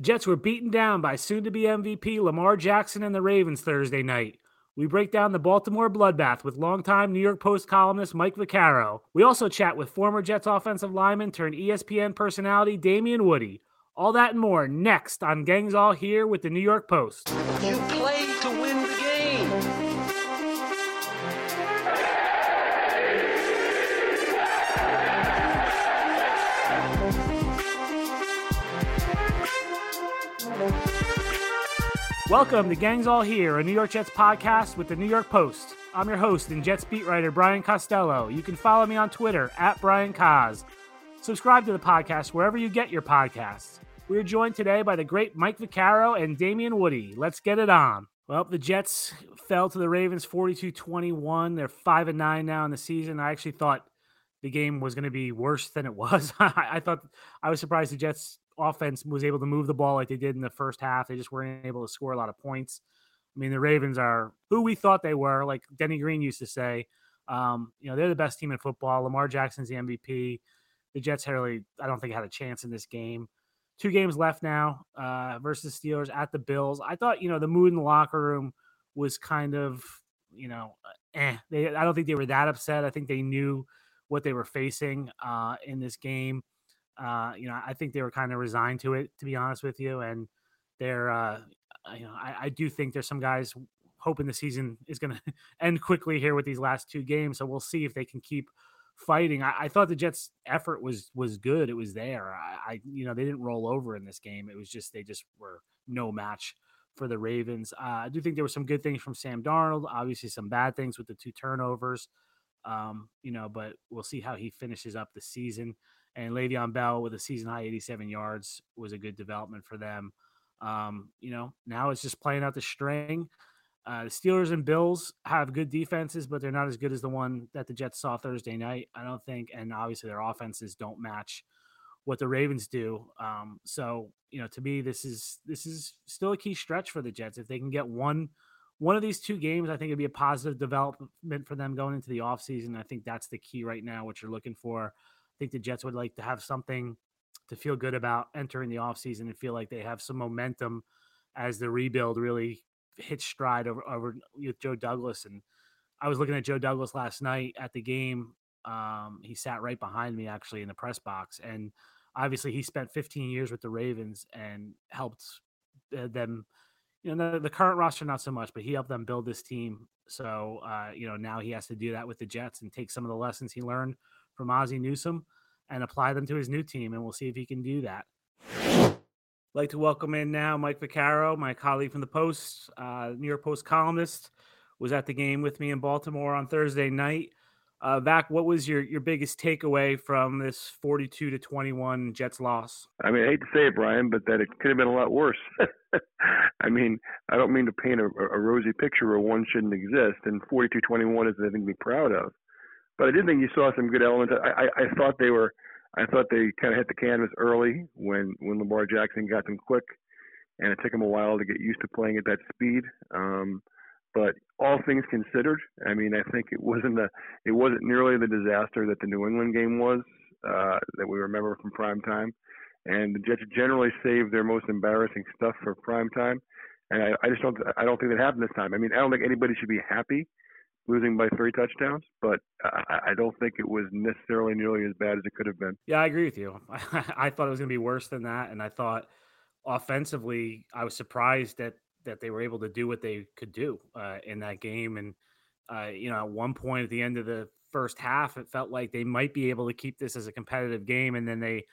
The Jets were beaten down by soon to be MVP Lamar Jackson and the Ravens Thursday night. We break down the Baltimore bloodbath with longtime New York Post columnist Mike Vaccaro. We also chat with former Jets offensive lineman turned ESPN personality Damien Woody. All that and more next on Gangs All Here with the New York Post. Welcome to Gangs All Here, a New York Jets podcast with the New York Post. I'm your host and Jets beat writer Brian Costello. You can follow me on Twitter at Brian Cos. Subscribe to the podcast wherever you get your podcasts. We are joined today by the great Mike Vaccaro and Damien Woody. Let's get it on. Well, the Jets fell to the Ravens 42-21. They're 5 and 9 now in the season. I actually thought the game was going to be worse than it was. I thought I was surprised the Jets offense was able to move the ball like they did in the first half. They just weren't able to score a lot of points. I mean, the Ravens are who we thought they were, like Denny Green used to say. Um, you know, they're the best team in football. Lamar Jackson's the MVP. The Jets really, I don't think, had a chance in this game. Two games left now uh, versus Steelers at the Bills. I thought, you know, the mood in the locker room was kind of, you know, eh. They, I don't think they were that upset. I think they knew what they were facing uh, in this game. Uh, you know, I think they were kind of resigned to it, to be honest with you. And they're, uh, you know, I, I do think there's some guys hoping the season is going to end quickly here with these last two games. So we'll see if they can keep fighting. I, I, thought the Jets' effort was was good. It was there. I, I, you know they didn't roll over in this game. It was just they just were no match for the Ravens. Uh, I do think there were some good things from Sam Darnold. Obviously, some bad things with the two turnovers. Um, you know, but we'll see how he finishes up the season and Le'Veon Bell with a season high 87 yards was a good development for them. Um, you know, now it's just playing out the string. Uh, the Steelers and Bills have good defenses, but they're not as good as the one that the Jets saw Thursday night, I don't think. And obviously, their offenses don't match what the Ravens do. Um, so, you know, to me, this is this is still a key stretch for the Jets. If they can get one one of these two games, I think it'd be a positive development for them going into the offseason. I think that's the key right now, what you're looking for think the Jets would like to have something to feel good about entering the offseason and feel like they have some momentum as the rebuild really hits stride over, over with Joe Douglas. And I was looking at Joe Douglas last night at the game. Um, he sat right behind me actually in the press box. And obviously he spent 15 years with the Ravens and helped uh, them, you know, the, the current roster, not so much, but he helped them build this team. So, uh, you know, now he has to do that with the Jets and take some of the lessons he learned from Ozzie Newsome and apply them to his new team, and we'll see if he can do that. I'd like to welcome in now Mike Vaccaro, my colleague from the Post, uh, New York Post columnist, was at the game with me in Baltimore on Thursday night. Uh, Vac, what was your, your biggest takeaway from this 42 to 21 Jets loss? I mean, I hate to say it, Brian, but that it could have been a lot worse. I mean, I don't mean to paint a, a rosy picture where one shouldn't exist, and 42 21 is anything to be proud of but I did think you saw some good elements. I, I, I thought they were, I thought they kind of hit the canvas early when when Lamar Jackson got them quick, and it took him a while to get used to playing at that speed. Um, but all things considered, I mean, I think it wasn't the, it wasn't nearly the disaster that the New England game was uh, that we remember from prime time. And the Jets generally save their most embarrassing stuff for prime time, and I, I just don't, I don't think that happened this time. I mean, I don't think anybody should be happy losing by three touchdowns, but I, I don't think it was necessarily nearly as bad as it could have been. Yeah, I agree with you. I, thought it was going to be worse than that, and I thought offensively, I was surprised that that they were able to do what they could do uh, in that game. And uh, you know, at one point at the end of the first half, it felt like they might be able to keep this as a competitive game, and then they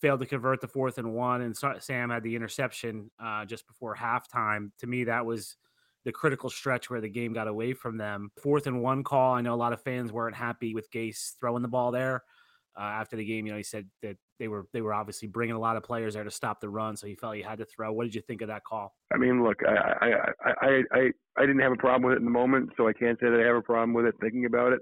failed to convert the fourth and one. And Sam had the interception uh, just before halftime. To me, that was the critical stretch where the game got away from them. Fourth and one call. I know a lot of fans weren't happy with Gase throwing the ball there. Uh, after the game, you know, he said that they were they were obviously bringing a lot of players there to stop the run, so he felt he had to throw. What did you think of that call? I mean, look, I I I I, I didn't have a problem with it in the moment, so I can't say that I have a problem with it thinking about it.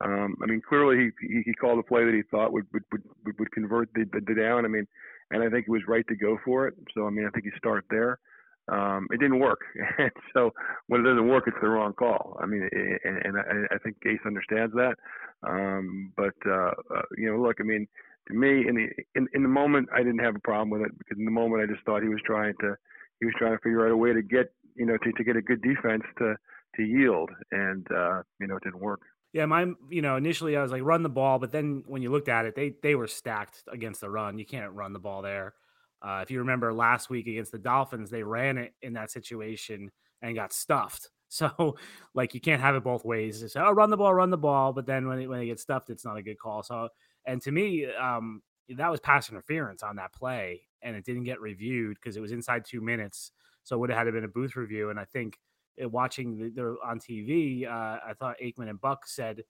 Um, I mean, clearly he, he called a play that he thought would would would, would convert the, the, the down. I mean, and I think he was right to go for it. So I mean, I think you start there um, it didn't work. and so when it doesn't work, it's the wrong call. I mean, and, and I, I think Gase understands that. Um, but uh, uh, you know, look, I mean, to me, in the in, in the moment, I didn't have a problem with it because in the moment, I just thought he was trying to he was trying to figure out a way to get you know to, to get a good defense to to yield, and uh, you know it didn't work. Yeah, my you know initially I was like run the ball, but then when you looked at it, they they were stacked against the run. You can't run the ball there. Uh, if you remember last week against the Dolphins, they ran it in that situation and got stuffed. So, like, you can't have it both ways. It's, oh, run the ball, run the ball. But then when it, when they get stuffed, it's not a good call. So, and to me, um, that was pass interference on that play, and it didn't get reviewed because it was inside two minutes. So, it would have had been a booth review. And I think it, watching the, the, on TV, uh, I thought Aikman and Buck said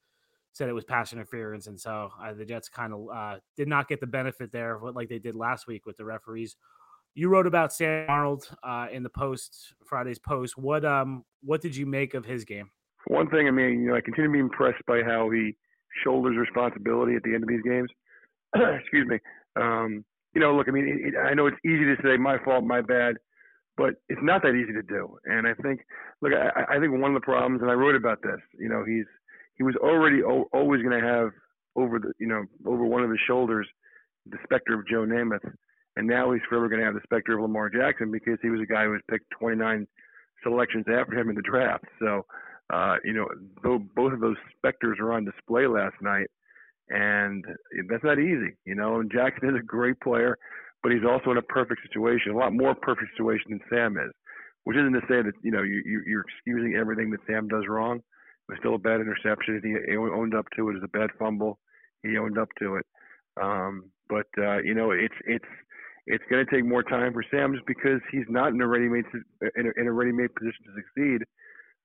said it was pass interference, and so uh, the Jets kind of uh, did not get the benefit there, like they did last week with the referees you wrote about Sam Darnold uh, in the post Friday's post. What um what did you make of his game? one thing, I mean, you know, I continue to be impressed by how he shoulders responsibility at the end of these games. Excuse me. Um, you know, look, I mean, it, I know it's easy to say my fault, my bad, but it's not that easy to do. And I think, look, I, I think one of the problems, and I wrote about this. You know, he's he was already o- always going to have over the, you know, over one of his shoulders the specter of Joe Namath and now he's forever going to have the specter of Lamar Jackson because he was a guy who was picked 29 selections after him in the draft. So, uh, you know, though both of those specters are on display last night, and that's not easy. You know, and Jackson is a great player, but he's also in a perfect situation, a lot more perfect situation than Sam is. Which isn't to say that you know you, you're excusing everything that Sam does wrong. It was still a bad interception. He owned up to it as a bad fumble. He owned up to it. Um, but uh, you know, it's it's it's going to take more time for Sam just because he's not in a ready-made in a, in a ready-made position to succeed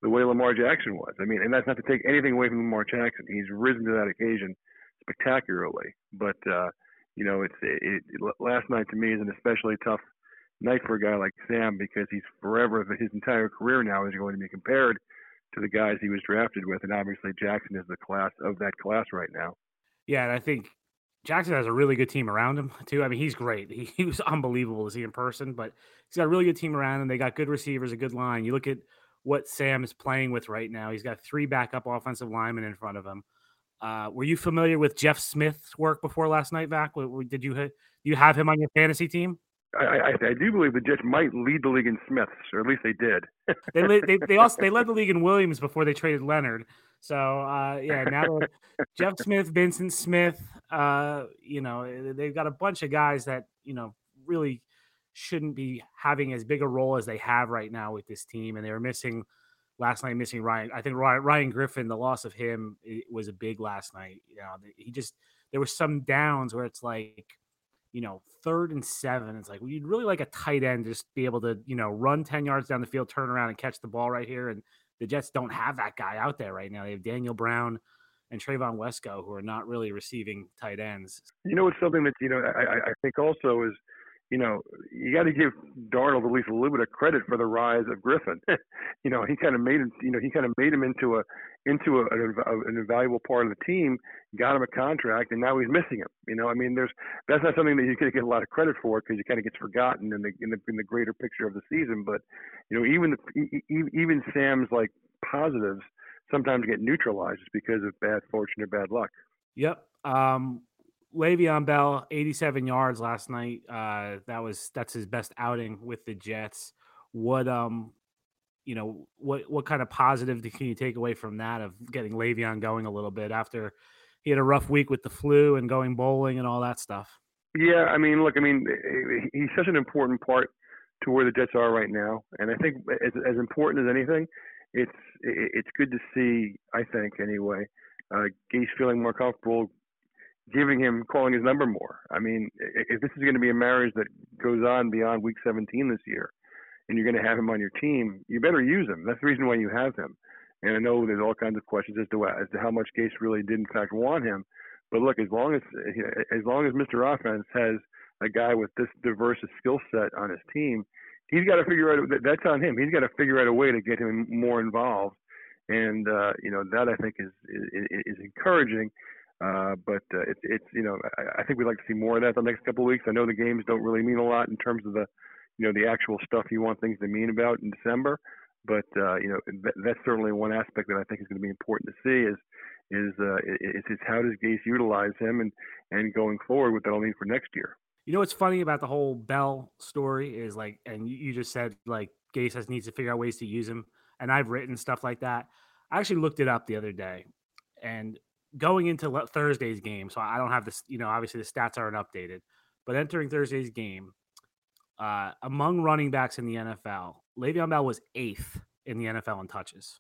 the way Lamar Jackson was. I mean, and that's not to take anything away from Lamar Jackson. He's risen to that occasion spectacularly. But uh, you know, it's it, it, last night to me is an especially tough night for a guy like Sam because he's forever his entire career now is going to be compared to the guys he was drafted with, and obviously Jackson is the class of that class right now. Yeah, and I think Jackson has a really good team around him too. I mean, he's great. He, he, was unbelievable to see in person, but he's got a really good team around him. They got good receivers, a good line. You look at what Sam is playing with right now. He's got three backup offensive linemen in front of him. Uh, were you familiar with Jeff Smith's work before last night, Vac? Did you you have him on your fantasy team? I, I, I, do believe the Jets might lead the league in Smiths, or at least they did. they, they, they also they led the league in Williams before they traded Leonard. So uh, yeah, now Jeff Smith, Vincent Smith, uh, you know, they've got a bunch of guys that you know really shouldn't be having as big a role as they have right now with this team, and they were missing last night. Missing Ryan, I think Ryan, Ryan Griffin. The loss of him was a big last night. You know, he just there were some downs where it's like you know, third and seven. It's like, well, you'd really like a tight end just be able to, you know, run 10 yards down the field, turn around and catch the ball right here. And the Jets don't have that guy out there right now. They have Daniel Brown and Trevon Wesco, who are not really receiving tight ends. You know, it's something that, you know, I, I think also is, you know, you got to give Darnold at least a little bit of credit for the rise of Griffin. you know, he kind of made him, you know, he kind of made him into a into a, a, an invaluable part of the team, got him a contract, and now he's missing him. You know, I mean, there's that's not something that you can get a lot of credit for because it kind of gets forgotten in the, in the in the greater picture of the season. But you know, even the, even Sam's like positives sometimes get neutralized just because of bad fortune or bad luck. Yep. Um, Le'Veon Bell, 87 yards last night. Uh, that was that's his best outing with the Jets. What um, you know, what what kind of positive can you take away from that of getting Le'Veon going a little bit after he had a rough week with the flu and going bowling and all that stuff? Yeah, I mean, look, I mean, he's such an important part to where the Jets are right now, and I think as as important as anything, it's it's good to see. I think anyway, uh, feeling more comfortable giving him calling his number more. I mean, if this is going to be a marriage that goes on beyond week 17 this year, and you're going to have him on your team, you better use him. That's the reason why you have him. And I know there's all kinds of questions as to as to how much Gase really did in fact want him. But look, as long as as long as Mr. Offense has a guy with this diverse skill set on his team, he's got to figure out that's on him. He's got to figure out a way to get him more involved, and uh, you know that I think is is, is encouraging. Uh, but uh, it's it's you know I, I think we'd like to see more of that the next couple of weeks. I know the games don't really mean a lot in terms of the you know the actual stuff you want things to mean about in December, but uh, you know that, that's certainly one aspect that I think is going to be important to see is is uh, is, is how does Gase utilize him and and going forward what that'll mean for next year. You know what's funny about the whole Bell story is like, and you just said like Gase has needs to figure out ways to use him, and I've written stuff like that. I actually looked it up the other day, and going into Thursday's game, so I don't have this. You know, obviously the stats aren't updated, but entering Thursday's game, uh, among running backs in the NFL, Le'Veon Bell was eighth in the NFL in touches.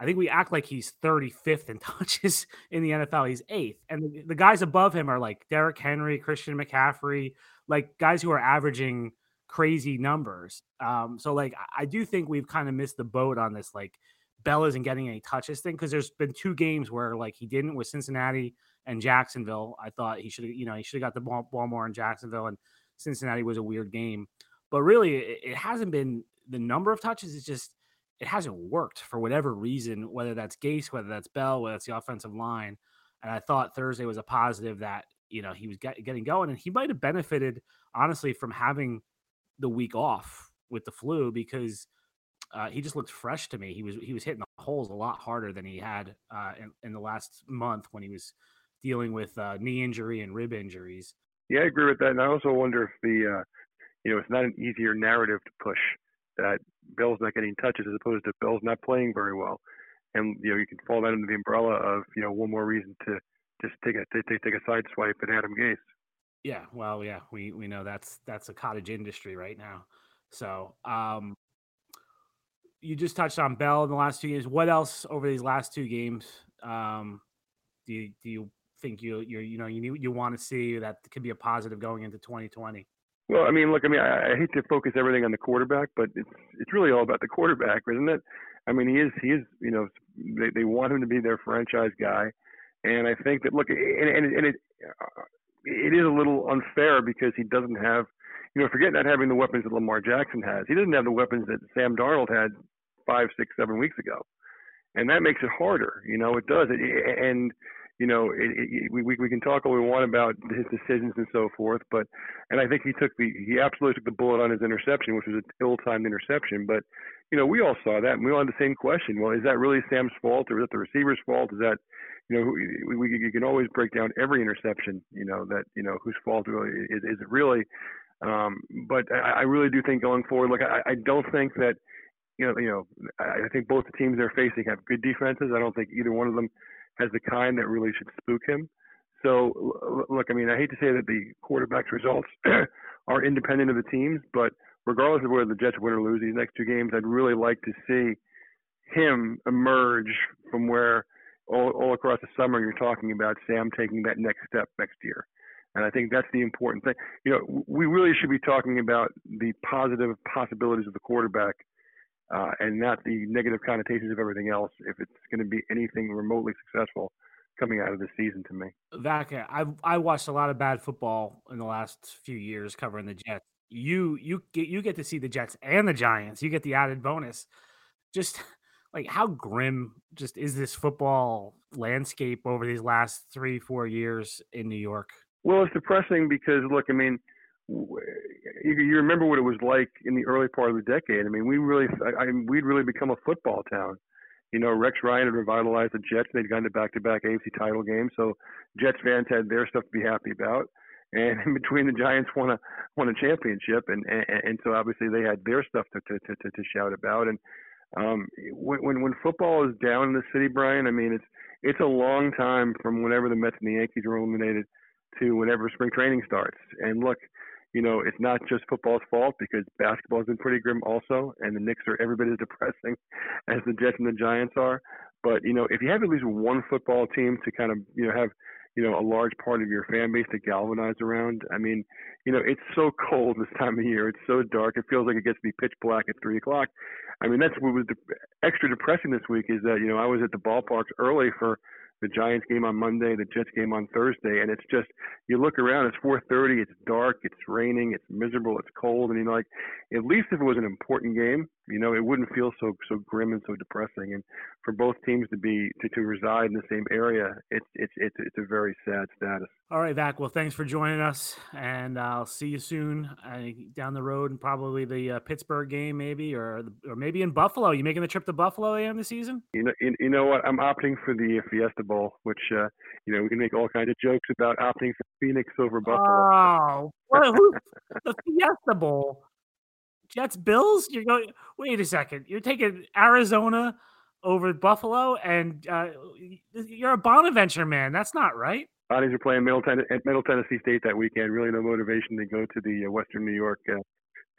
I think we act like he's 35th in touches in the NFL. He's eighth. And the, the guys above him are like Derrick Henry, Christian McCaffrey, like guys who are averaging crazy numbers. Um, so like I do think we've kind of missed the boat on this like Bell isn't getting any touches thing because there's been two games where like he didn't with Cincinnati and Jacksonville. I thought he should have, you know, he should have got the ball, ball more in Jacksonville and Cincinnati was a weird game. But really, it, it hasn't been the number of touches. It's just it hasn't worked for whatever reason, whether that's Gase, whether that's Bell, whether it's the offensive line. And I thought Thursday was a positive that, you know, he was get, getting going and he might have benefited, honestly, from having the week off with the flu because uh, he just looked fresh to me. He was he was hitting the holes a lot harder than he had uh, in, in, the last month when he was dealing with uh, knee injury and rib injuries. Yeah, I agree with that. And I also wonder if the, uh, you know, it's not an easier narrative to push that Bell's not getting touches as opposed to Bell's not playing very well. And you know, you can fall that under the umbrella of you know one more reason to just take a take, take a side swipe at Adam Gase. Yeah, well, yeah, we we know that's that's a cottage industry right now. So, um, you just touched on Bell in the last two games. What else over these last two games um, do you do you think you you you know you you want to see that could be a positive going into 2020? Well, I mean, look, I mean, I, I hate to focus everything on the quarterback, but it's it's really all about the quarterback, isn't it? I mean, he is he is you know they they want him to be their franchise guy, and I think that look, and and, and it uh, it is a little unfair because he doesn't have you know forget not having the weapons that Lamar Jackson has. He doesn't have the weapons that Sam Darnold had five, six, seven weeks ago, and that makes it harder. You know, it does. It, and you know, it, it, we we can talk all we want about his decisions and so forth, but and I think he took the he absolutely took the bullet on his interception, which was an ill-timed interception. But you know, we all saw that, and we all had the same question. Well, is that really Sam's fault, or is it the receiver's fault? Is that you know, we, we you can always break down every interception. You know that you know whose fault really is, is it really? Um, but I, I really do think going forward, look, I, I don't think that you know, you know, I think both the teams they're facing have good defenses. I don't think either one of them has the kind that really should spook him. So, look, I mean, I hate to say that the quarterback's results are independent of the teams, but regardless of whether the Jets win or lose these next two games, I'd really like to see him emerge from where all, all across the summer you're talking about Sam taking that next step next year. And I think that's the important thing. You know, we really should be talking about the positive possibilities of the quarterback uh, and not the negative connotations of everything else if it's going to be anything remotely successful coming out of the season to me. Vaca, I've I watched a lot of bad football in the last few years covering the Jets. You you get you get to see the Jets and the Giants. You get the added bonus. Just like how grim just is this football landscape over these last three four years in New York? Well, it's depressing because look, I mean you, remember what it was like in the early part of the decade. I mean, we really, I, I we'd really become a football town. You know, Rex Ryan had revitalized the Jets. They'd gone to back-to-back AFC title games, so Jets fans had their stuff to be happy about. And in between, the Giants won a won a championship, and and, and so obviously they had their stuff to to to, to shout about. And um, when when when football is down in the city, Brian, I mean, it's it's a long time from whenever the Mets and the Yankees were eliminated to whenever spring training starts. And look, you know, it's not just football's fault because basketball's been pretty grim also, and the Knicks are every bit as depressing as the Jets and the Giants are. But you know, if you have at least one football team to kind of you know have you know a large part of your fan base to galvanize around, I mean, you know, it's so cold this time of year. It's so dark. It feels like it gets to be pitch black at three o'clock. I mean, that's what was de- extra depressing this week is that you know I was at the ballparks early for the Giants game on Monday, the Jets game on Thursday, and it's just you look around, it's 4:30, it's dark, it's raining, it's miserable, it's cold, and you're like, at least if it was an important game, You know, it wouldn't feel so so grim and so depressing. And for both teams to be to, to reside in the same area, it's it's it's it's a very sad status. All right, Vac. Well, thanks for joining us, and I'll see you soon uh, down the road, and probably the uh, Pittsburgh game, maybe, or or maybe in Buffalo. You making the trip to Buffalo in the season? You know, you, you know what? I'm opting for the Fiesta Bowl, which uh, you know we can make all kinds of jokes about opting for Phoenix over Buffalo. Oh, well, who, the Fiesta Bowl? Jets Bills? You're going. Wait a second. You're taking Arizona over Buffalo, and uh, you're a Bonaventure man. That's not right. Bonnies are playing Middle, Ten- at Middle Tennessee State that weekend. Really, no motivation to go to the uh, Western New York uh,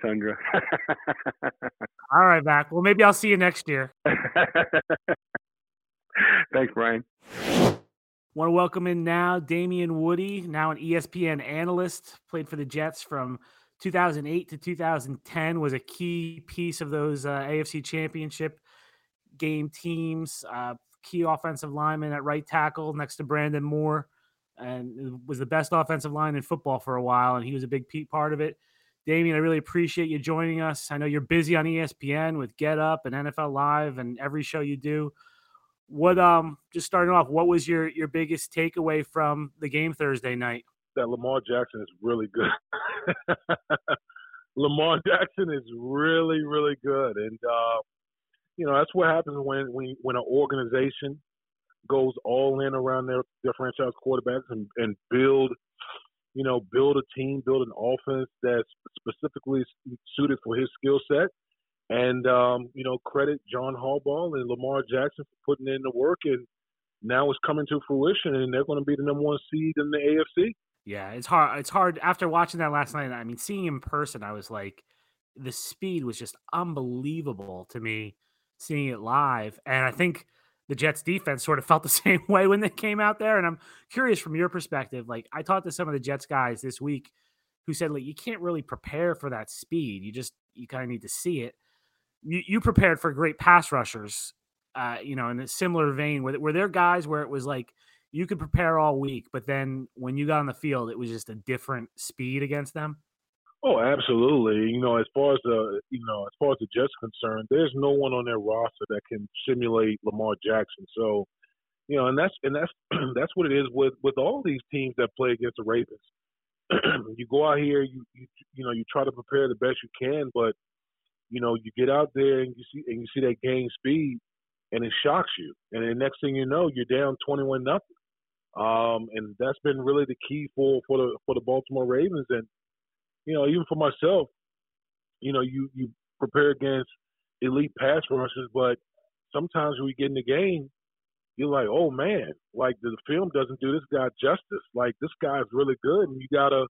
tundra. All right, Vac. Well, maybe I'll see you next year. Thanks, Brian. Want to welcome in now Damien Woody, now an ESPN analyst, played for the Jets from 2008 to 2010, was a key piece of those uh, AFC Championship game teams, uh, key offensive lineman at right tackle next to Brandon Moore, and was the best offensive line in football for a while, and he was a big part of it. Damien, I really appreciate you joining us. I know you're busy on ESPN with Get Up and NFL Live and every show you do. What um just starting off, what was your your biggest takeaway from the game Thursday night? That Lamar Jackson is really good. Lamar Jackson is really, really good, and uh, you know that's what happens when when when an organization goes all in around their, their franchise quarterbacks and, and build, you know, build a team, build an offense that's specifically suited for his skill set. And, um, you know, credit John Harbaugh and Lamar Jackson for putting in the work. And now it's coming to fruition, and they're going to be the number one seed in the AFC. Yeah, it's hard. It's hard after watching that last night. I mean, seeing him in person, I was like, the speed was just unbelievable to me seeing it live. And I think – the Jets defense sort of felt the same way when they came out there. And I'm curious from your perspective. Like I talked to some of the Jets guys this week who said like you can't really prepare for that speed. You just you kind of need to see it. You, you prepared for great pass rushers, uh, you know, in a similar vein. Were, were there guys where it was like you could prepare all week, but then when you got on the field, it was just a different speed against them? Oh, absolutely. You know, as far as the you know, as far as the Jets concerned, there's no one on their roster that can simulate Lamar Jackson. So, you know, and that's and that's that's what it is with with all these teams that play against the Ravens. you go out here, you, you you know, you try to prepare the best you can, but you know, you get out there and you see and you see that game speed, and it shocks you. And the next thing you know, you're down twenty-one nothing. Um, and that's been really the key for for the for the Baltimore Ravens. And you know, even for myself, you know, you you prepare against elite pass rushers, but sometimes when we get in the game, you're like, oh man, like the film doesn't do this guy justice. Like this guy's really good, and you gotta,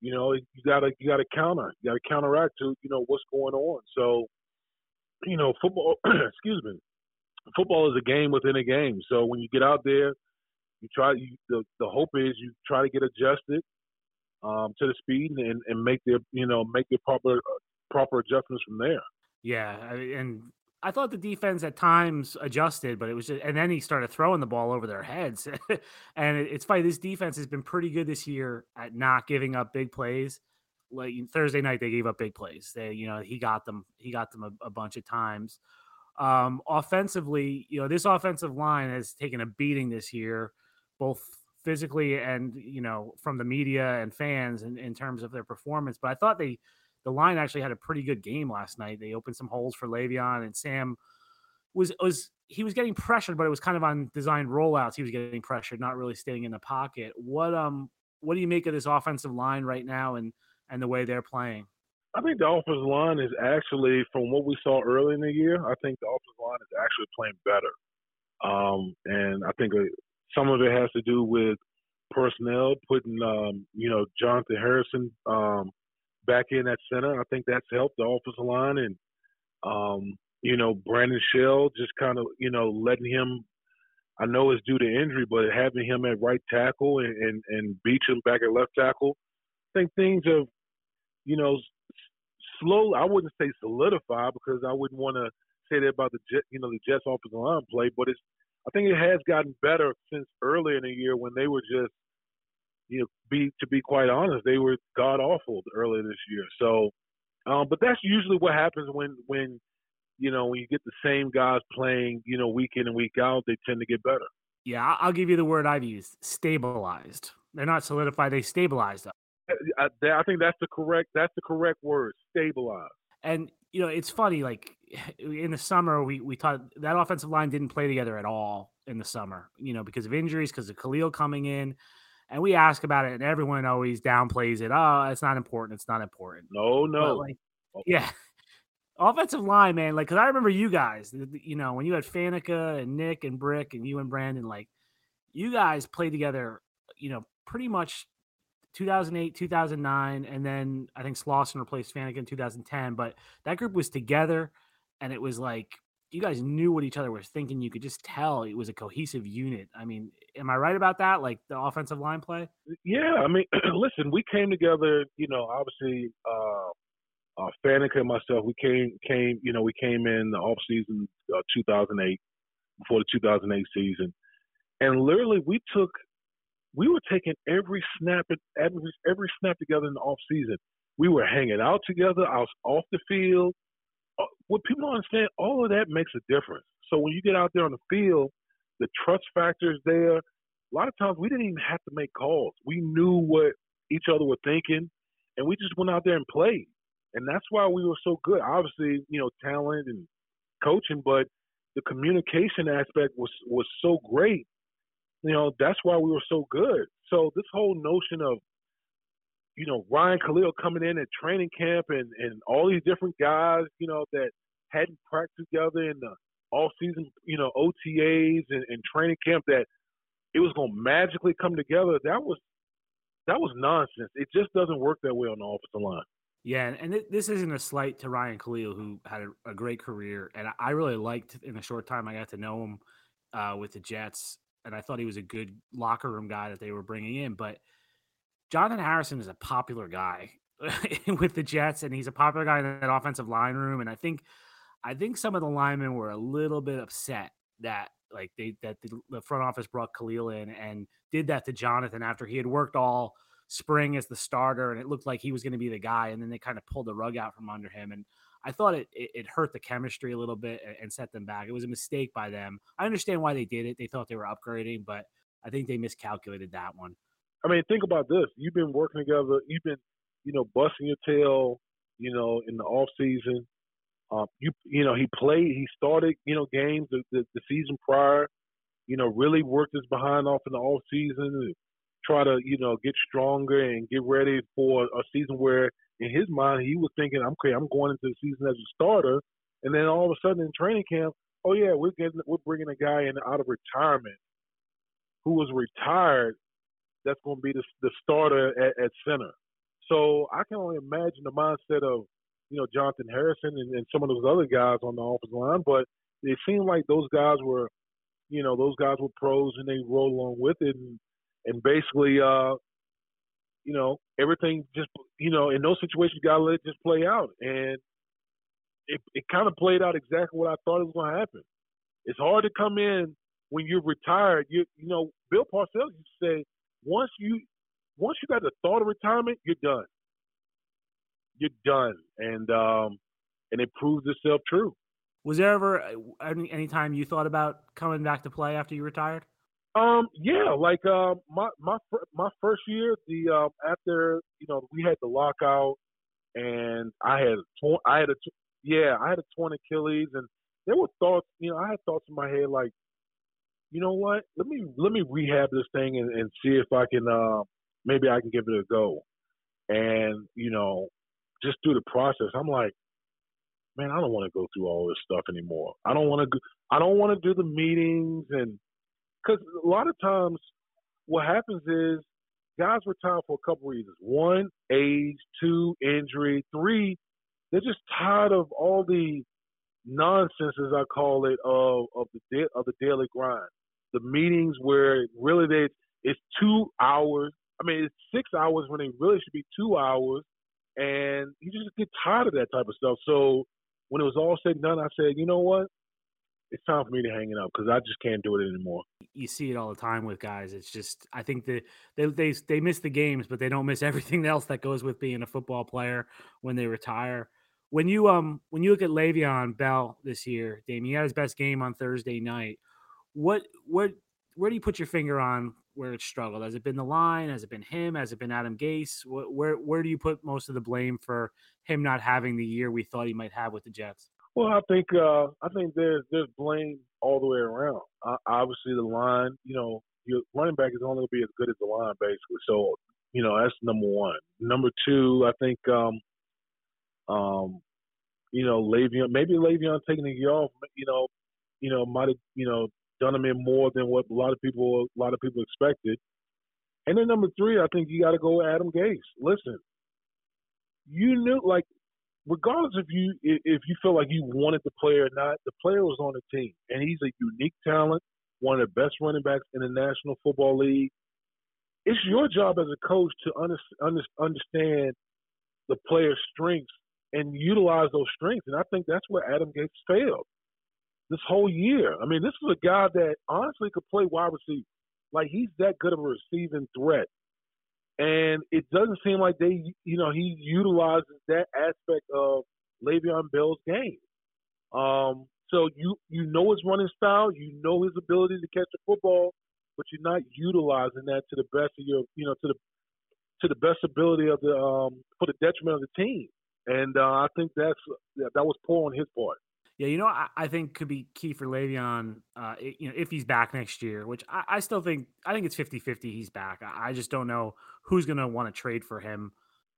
you know, you gotta you gotta counter, you gotta counteract to you know what's going on. So, you know, football. excuse me, football is a game within a game. So when you get out there, you try. You, the the hope is you try to get adjusted um, to the speed and, and make the you know make their proper proper adjustments from there. Yeah, and I thought the defense at times adjusted, but it was just, and then he started throwing the ball over their heads. and it's funny, this defense has been pretty good this year at not giving up big plays. Like Thursday night, they gave up big plays. They, you know, he got them, he got them a, a bunch of times. Um, offensively, you know, this offensive line has taken a beating this year, both physically and you know from the media and fans in, in terms of their performance. But I thought they the line actually had a pretty good game last night. They opened some holes for Le'Veon and Sam was was he was getting pressured, but it was kind of on designed rollouts. He was getting pressured, not really staying in the pocket. What um what do you make of this offensive line right now and and the way they're playing? I think the offensive line is actually, from what we saw early in the year, I think the offensive line is actually playing better. Um, and I think some of it has to do with personnel, putting um, you know Jonathan Harrison um, back in at center. I think that's helped the offensive line, and um, you know Brandon Shell just kind of you know letting him. I know it's due to injury, but having him at right tackle and and, and Beachum back at left tackle, I think things have you know slowly. I wouldn't say solidify because I wouldn't want to say that about the Jet, you know the Jets offensive line play, but it's I think it has gotten better since early in the year when they were just, you know, be to be quite honest, they were god awful earlier this year. So, um, but that's usually what happens when when you know, when you get the same guys playing, you know, week in and week out, they tend to get better. Yeah, I'll give you the word I've used: stabilized. They're not solidified; they stabilized. I, I think that's the correct that's the correct word: stabilized. And you know, it's funny. Like in the summer, we we thought that offensive line didn't play together at all in the summer. You know, because of injuries, because of Kalil coming in. And we ask about it, and everyone always downplays it. Oh, it's not important. It's not important. No, no. Like, oh. yeah, offensive line, man. Like, cause I remember you guys. You know, when you had Faneca and Nick and Brick and you and Brandon, like, you guys played together. You know, pretty much 2008, 2009, and then I think Slauson replaced Faneca in 2010. But that group was together, and it was like you guys knew what each other was thinking. You could just tell it was a cohesive unit. I mean, am I right about that? Like the offensive line play? Yeah, I mean, listen, we came together. You know, obviously, uh, uh, Faneca and myself, we came came. You know, we came in the off season uh, 2008 before the 2008 season, and literally we took. We were taking every snap every every snap together in the off season. We were hanging out together. I was off the field what people don't understand, all of that makes a difference. So when you get out there on the field, the trust factor is there. A lot of times we didn't even have to make calls. We knew what each other were thinking, and we just went out there and played. And that's why we were so good. Obviously, you know, talent and coaching, but the communication aspect was was so great. You know, that's why we were so good. So this whole notion of you know, Ryan Kalil coming in at training camp and, and all these different guys, you know, that hadn't practiced together in the all season, you know, OTAs and, and training camp that it was gonna magically come together. That was that was nonsense. It just doesn't work that way on the offensive line. Yeah, and this isn't a slight to Ryan Kalil, who had a, a, great career, and I really liked in the short time I got to know him uh, with the Jets, and I thought he was a good locker room guy that they were bringing in. But Jonathan Harrison is a popular guy with the Jets, and he's a popular guy in that offensive line room. And I think, I think some of the linemen were a little bit upset that like they that the, the front office brought Kalil in and did that to Jonathan after he had worked all spring as the starter, and it looked like he was going to be the guy, and then they kind of pulled the rug out from under him. And I thought it, it, it hurt the chemistry a little bit and, and set them back. It was a mistake by them. I understand why they did it. They thought they were upgrading, but I think they miscalculated that one. I mean, think about this. You've been working together. You've been, you know, busting your tail, you know, in the off season. Um, you, you know, he played. He started, you know, games the, the, the season prior. You know, really worked his behind off in the off season and try to, you know, get stronger and get ready for a season where, in his mind, he was thinking, "Okay, I'm going into the season as a starter," and then all of a sudden in training camp, oh yeah, we're getting, we're bringing a guy in out of retirement who was retired that's going to be the, the starter at, at, center. So I can only imagine the mindset of, you know, Jonathan Harrison and, and some of those other guys on the offensive line. But it seemed like those guys were, you know, those guys were pros and they rolled along with it. And, and basically, uh, you know, everything just, you know, in those situations, you got to let it just play out. And it, it kind of played out exactly what I thought it was going to happen. It's hard to come in when you're retired. You, you know, Bill Parcells used to say, once you once you got the thought of retirement, you're done. You're done, and um, and it proves itself true. Was there ever uh, any, any time you thought about coming back to play after you retired? Um, yeah, like uh, my my my first year, the um, after you know we had the lockout, and I had torn, I had a yeah, I had a torn Achilles, and there were thoughts, you know, I had thoughts in my head like, you know what? Let me let me rehab this thing and, and see if I can uh, maybe I can give it a go. And you know, just through the process, I'm like, man, I don't want to go through all this stuff anymore. I don't want to. I don't want to do the meetings and because a lot of times what happens is guys retire for a couple reasons. One, age. Two, injury. Three, they're just tired of all the nonsense, as I call it, of of the of the daily grind the meetings where really they it's two hours. I mean, it's six hours when they really should be two hours, and you just get tired of that type of stuff. So when it was all said and done, I said, you know what? It's time for me to hang it up because I just can't do it anymore. You see it all the time with guys. It's just I think that they they they miss the games, but they don't miss everything else that goes with being a football player when they retire. when you um when you look at Le'Veon Bell this year, Damien, he had his best game on Thursday night. What what where do you put your finger on where it struggled? Has it been the line? Has it been him? Has it been Adam Gase? Where where do you put most of the blame for him not having the year we thought he might have with the Jets? Well, I think uh, I think there's there's blame all the way around. Uh, obviously, the line, you know, your running back is only going to be as good as the line, basically. So, you know, that's number one. Number two, I think, um, um, you know, Le'Veon, maybe Le'Veon taking a year off, you know, you know, might have, you know, done him in more than what a lot of people, a lot of people expected. And then number three, I think you got to go Adam Gase. Listen, you knew, like, regardless if you if you feel like you wanted the player or not, the player was on the team, and he's a unique talent, one of the best running backs in the National Football League. It's your job as a coach to under, under, understand the player's strengths and utilize those strengths, and I think that's where Adam Gase failed this whole year. I mean, this is a guy that honestly could play wide receiver. Like he's that good of a receiving threat. And it doesn't seem like they, you know, he utilizes that aspect of Le'Veon Bell's game. Um, so you you know his running style, you know his ability to catch the football, but you're not utilizing that to the best of your, you know, to the to the best ability of the um, for the detriment of the team. And uh, I think that's that was poor on his part. Yeah, you know, I, I, think could be key for Le'Veon, uh, you know, if he's back next year, which I, I still think, I think it's 50 50 he's back. I, I just don't know who's going to want to trade for him.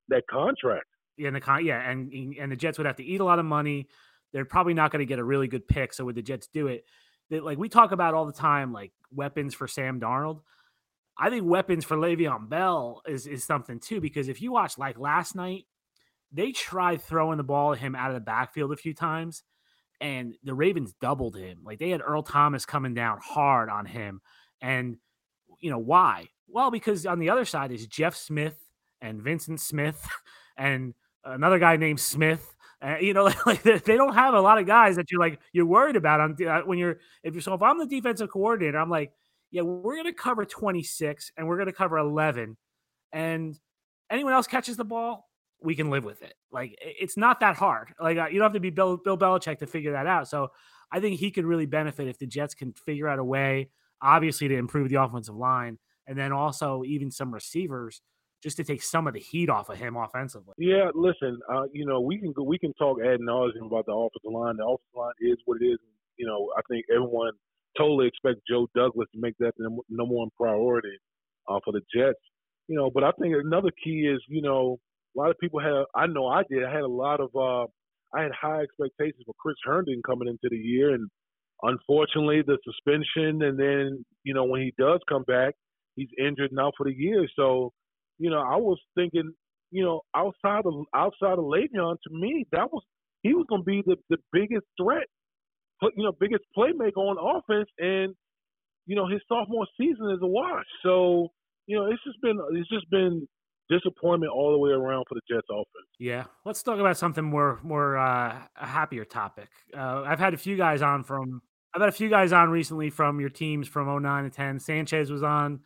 That contract. Yeah, and the con- yeah, and and the Jets would have to eat a lot of money. They're probably not going to get a really good pick. So would the Jets do it? They, like we talk about all the time, like weapons for Sam Darnold. I think weapons for Le'Veon Bell is is something too because if you watch like last night, they tried throwing the ball at him out of the backfield a few times and the Ravens doubled him. Like they had Earl Thomas coming down hard on him. And, you know, why? Well, because on the other side is Jeff Smith and Vincent Smith and another guy named Smith. Uh, you know, like they don't have a lot of guys that you're like you're worried about on uh, when you're if you're so if I'm the defensive coordinator, I'm like, yeah, we're gonna cover 26 and we're gonna cover 11, and anyone else catches the ball, we can live with it. Like it's not that hard. Like you don't have to be Bill, Bill Belichick to figure that out. So I think he could really benefit if the Jets can figure out a way, obviously, to improve the offensive line, and then also even some receivers just to take some of the heat off of him offensively. Yeah, listen, uh, you know we can go, we can talk ad nauseum about the offensive line. The offensive line is what it is. You know, I think everyone totally expects Joe Douglas to make that the number one priority uh, for the Jets. You know, but I think another key is you know a lot of people had. I know I did. I had a lot of. Uh, I had high expectations for Chris Herndon coming into the year, and unfortunately, the suspension, and then you know when he does come back, he's injured now for the year. So, you know, I was thinking, you know, outside of outside of Le'Veon, to me, that was he was going to be the the biggest threat, you know, biggest playmaker on offense, and you know his sophomore season is a wash. So, you know, it's just been it's just been disappointment all the way around for the Jets offense. Yeah, let's talk about something more more uh, a happier topic. Uh, I've had a few guys on from I've had a few guys on recently from your teams from 09 to 10. Sanchez was on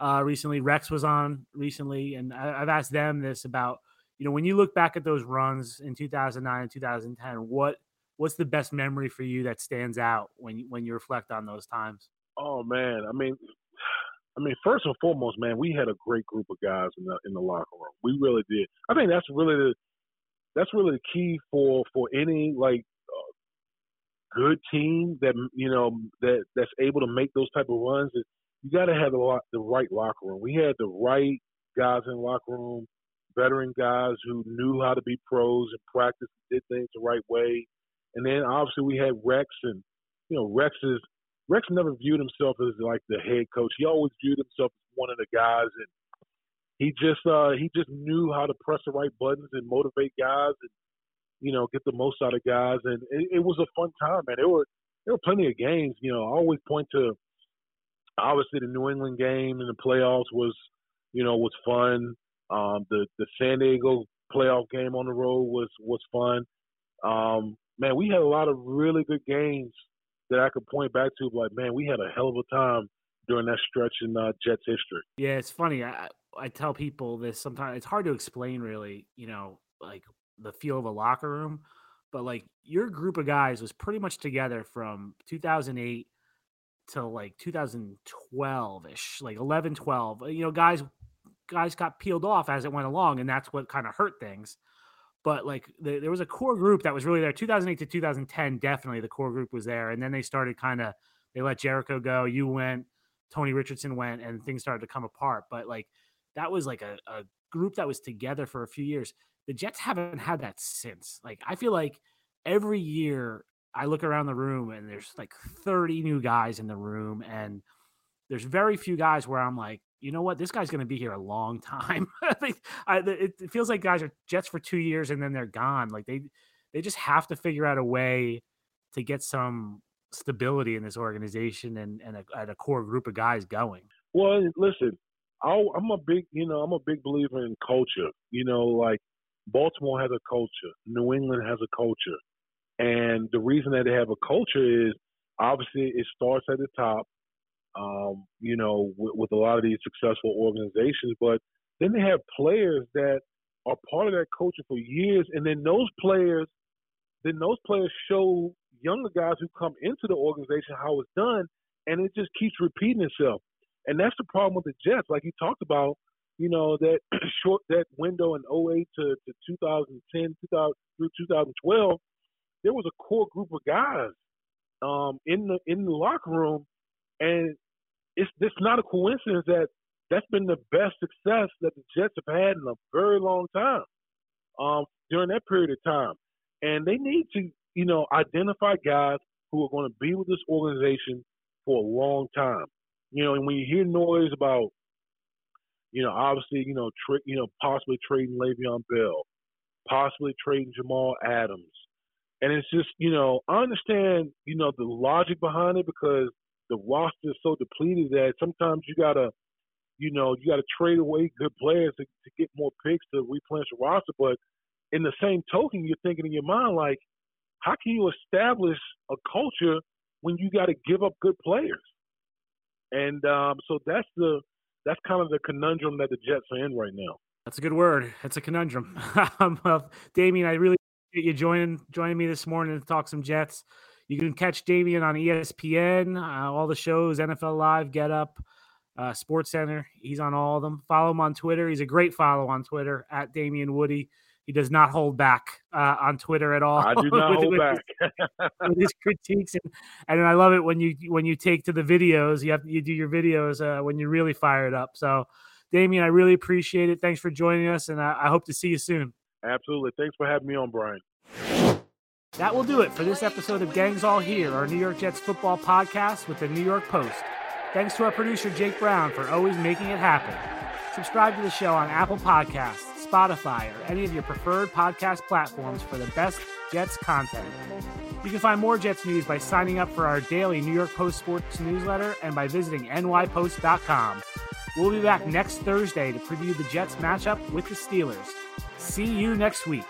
uh, recently, Rex was on recently, and I, I've asked them this about you know when you look back at those runs in 2009 and 2010, what what's the best memory for you that stands out when when you reflect on those times? Oh man, I mean, I mean, first and foremost, man, we had a great group of guys in the in the locker room. We really did. I think that's really the that's really the key for for any like uh, good team that you know that that's able to make those type of runs. You got to have the lot, the right locker room. We had the right guys in the locker room, veteran guys who knew how to be pros and practice did things the right way. And then obviously we had Rex and you know Rex is Rex never viewed himself as like the head coach. He always viewed himself as one of the guys, and he just uh, he just knew how to press the right buttons and motivate guys, and you know get the most out of guys. And it, it was a fun time, man. There were there were plenty of games. You know, I always point to obviously the New England game in the playoffs was you know was fun. Um, the the San Diego playoff game on the road was was fun. Um, man, we had a lot of really good games that I could point back to, like, man, we had a hell of a time during that stretch in uh, Jets history. Yeah, it's funny. I I tell people this sometimes. It's hard to explain, really. You know, like the feel of a locker room, but like your group of guys was pretty much together from 2008 to like 2012 ish, like 11, 12. You know, guys guys got peeled off as it went along, and that's what kind of hurt things. But like the, there was a core group that was really there. 2008 to 2010, definitely the core group was there, and then they started kind of they let Jericho go. You went, Tony Richardson went, and things started to come apart. But like that was like a, a group that was together for a few years. The Jets haven't had that since. Like I feel like every year I look around the room and there's like 30 new guys in the room and there's very few guys where I'm like, you know what, this guy's going to be here a long time. I, it feels like guys are Jets for two years and then they're gone. Like they they just have to figure out a way to get some stability in this organization and and a, and a core group of guys going. Well, listen, i am a big you know I'm a big believer in culture. You know, like Baltimore has a culture, New England has a culture, and the reason that they have a culture is obviously it starts at the top um, you know, with, with a lot of these successful organizations. But then they have players that are part of that culture for years, and then those players, then those players show younger guys who come into the organization how it's done, and it just keeps repeating itself. And that's the problem with the Jets, like you talked about. You know that short that window in 08 to, to 2010, 2000 through 2012, there was a core group of guys um, in the in the locker room, and it's it's not a coincidence that that's been the best success that the Jets have had in a very long time um, during that period of time. And they need to, you know, identify guys who are going to be with this organization for a long time. You know, and when you hear noise about, you know, obviously, you know, tra- you know, possibly trading Le'Veon Bell, possibly trading Jamal Adams, and it's just, you know, I understand, you know, the logic behind it because the roster is so depleted that sometimes you gotta, you know, you gotta trade away good players to, to get more picks to replenish the roster. But in the same token, you're thinking in your mind like, how can you establish a culture when you got to give up good players? And um, so that's the that's kind of the conundrum that the Jets are in right now. That's a good word. It's a conundrum. um, Damien, I really appreciate you joining joining me this morning to talk some Jets. You can catch Damien on ESPN, uh, all the shows, NFL Live, Get Up, uh, Sports Center. He's on all of them. Follow him on Twitter. He's a great follow on Twitter at Damien Woody. He does not hold back uh, on Twitter at all. I do not with, hold with back his, with his critiques, and, and I love it when you when you take to the videos. You have you do your videos uh, when you're really fired up. So, Damien, I really appreciate it. Thanks for joining us, and I, I hope to see you soon. Absolutely. Thanks for having me on, Brian. That will do it for this episode of Gangs All Here, our New York Jets football podcast with the New York Post. Thanks to our producer, Jake Brown, for always making it happen. Subscribe to the show on Apple Podcasts, Spotify, or any of your preferred podcast platforms for the best Jets content. You can find more Jets news by signing up for our daily New York Post sports newsletter and by visiting nypost.com. We'll be back next Thursday to preview the Jets matchup with the Steelers. See you next week.